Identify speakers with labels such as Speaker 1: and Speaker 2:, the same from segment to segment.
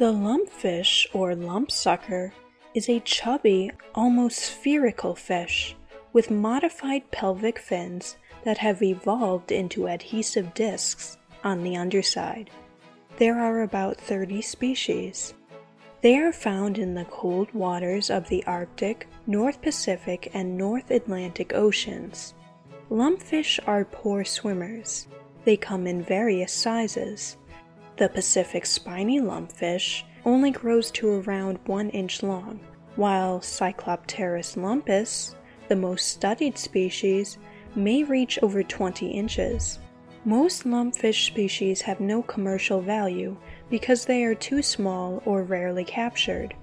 Speaker 1: The lumpfish, or lumpsucker, is a chubby, almost spherical fish with modified pelvic fins that have evolved into adhesive discs on the underside. There are about 30 species. They are found in the cold waters of the Arctic, North Pacific, and North Atlantic Oceans. Lumpfish are poor swimmers. They come in various sizes. The Pacific spiny lumpfish only grows to around 1 inch long, while Cyclopterus lumpus, the most studied species, may reach over 20 inches. Most lumpfish species have no commercial value because they are too small or rarely captured.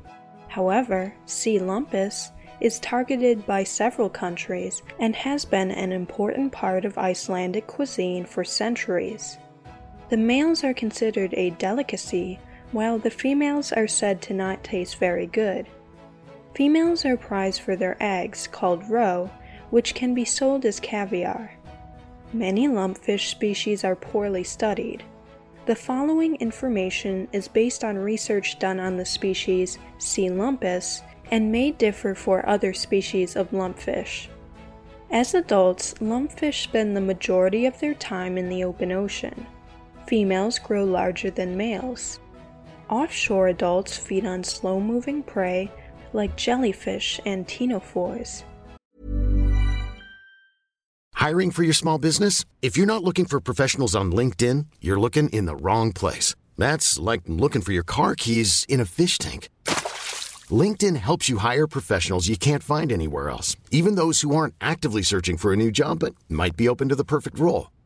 Speaker 1: However, C. lumpus is targeted by several countries and has been an important part of Icelandic cuisine for centuries. The males are considered a delicacy, while the females are said to not taste very good. Females are prized for their eggs, called roe, which can be sold as caviar. Many lumpfish species are poorly studied. The following information is based on research done on the species C. lumpus and may differ for other species of lumpfish. As adults, lumpfish spend the majority of their time in the open ocean. Females grow larger than males. Offshore adults feed on slow moving prey like jellyfish and ctenophores.
Speaker 2: Hiring for your small business? If you're not looking for professionals on LinkedIn, you're looking in the wrong place. That's like looking for your car keys in a fish tank. LinkedIn helps you hire professionals you can't find anywhere else, even those who aren't actively searching for a new job but might be open to the perfect role.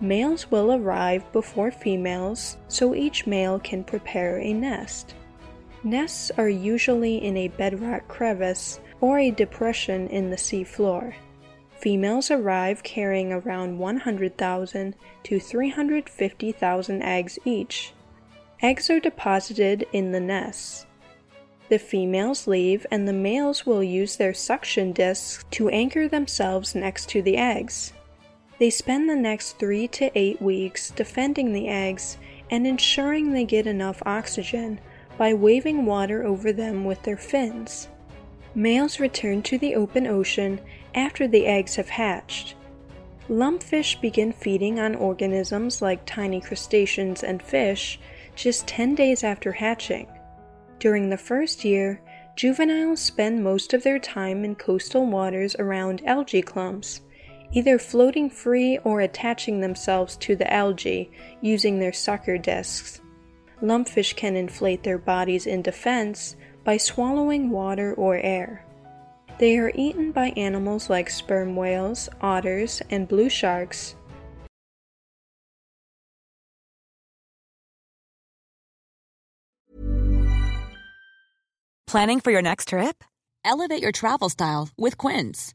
Speaker 1: Males will arrive before females so each male can prepare a nest. Nests are usually in a bedrock crevice or a depression in the sea floor. Females arrive carrying around 100,000 to 350,000 eggs each. Eggs are deposited in the nests. The females leave and the males will use their suction discs to anchor themselves next to the eggs. They spend the next three to eight weeks defending the eggs and ensuring they get enough oxygen by waving water over them with their fins. Males return to the open ocean after the eggs have hatched. Lumpfish begin feeding on organisms like tiny crustaceans and fish just 10 days after hatching. During the first year, juveniles spend most of their time in coastal waters around algae clumps, either floating free or attaching themselves to the algae using their sucker discs. Lumpfish can inflate their bodies in defense by swallowing water or air. They are eaten by animals like sperm whales, otters, and blue sharks.
Speaker 3: Planning for your next trip? Elevate your travel style with Quince.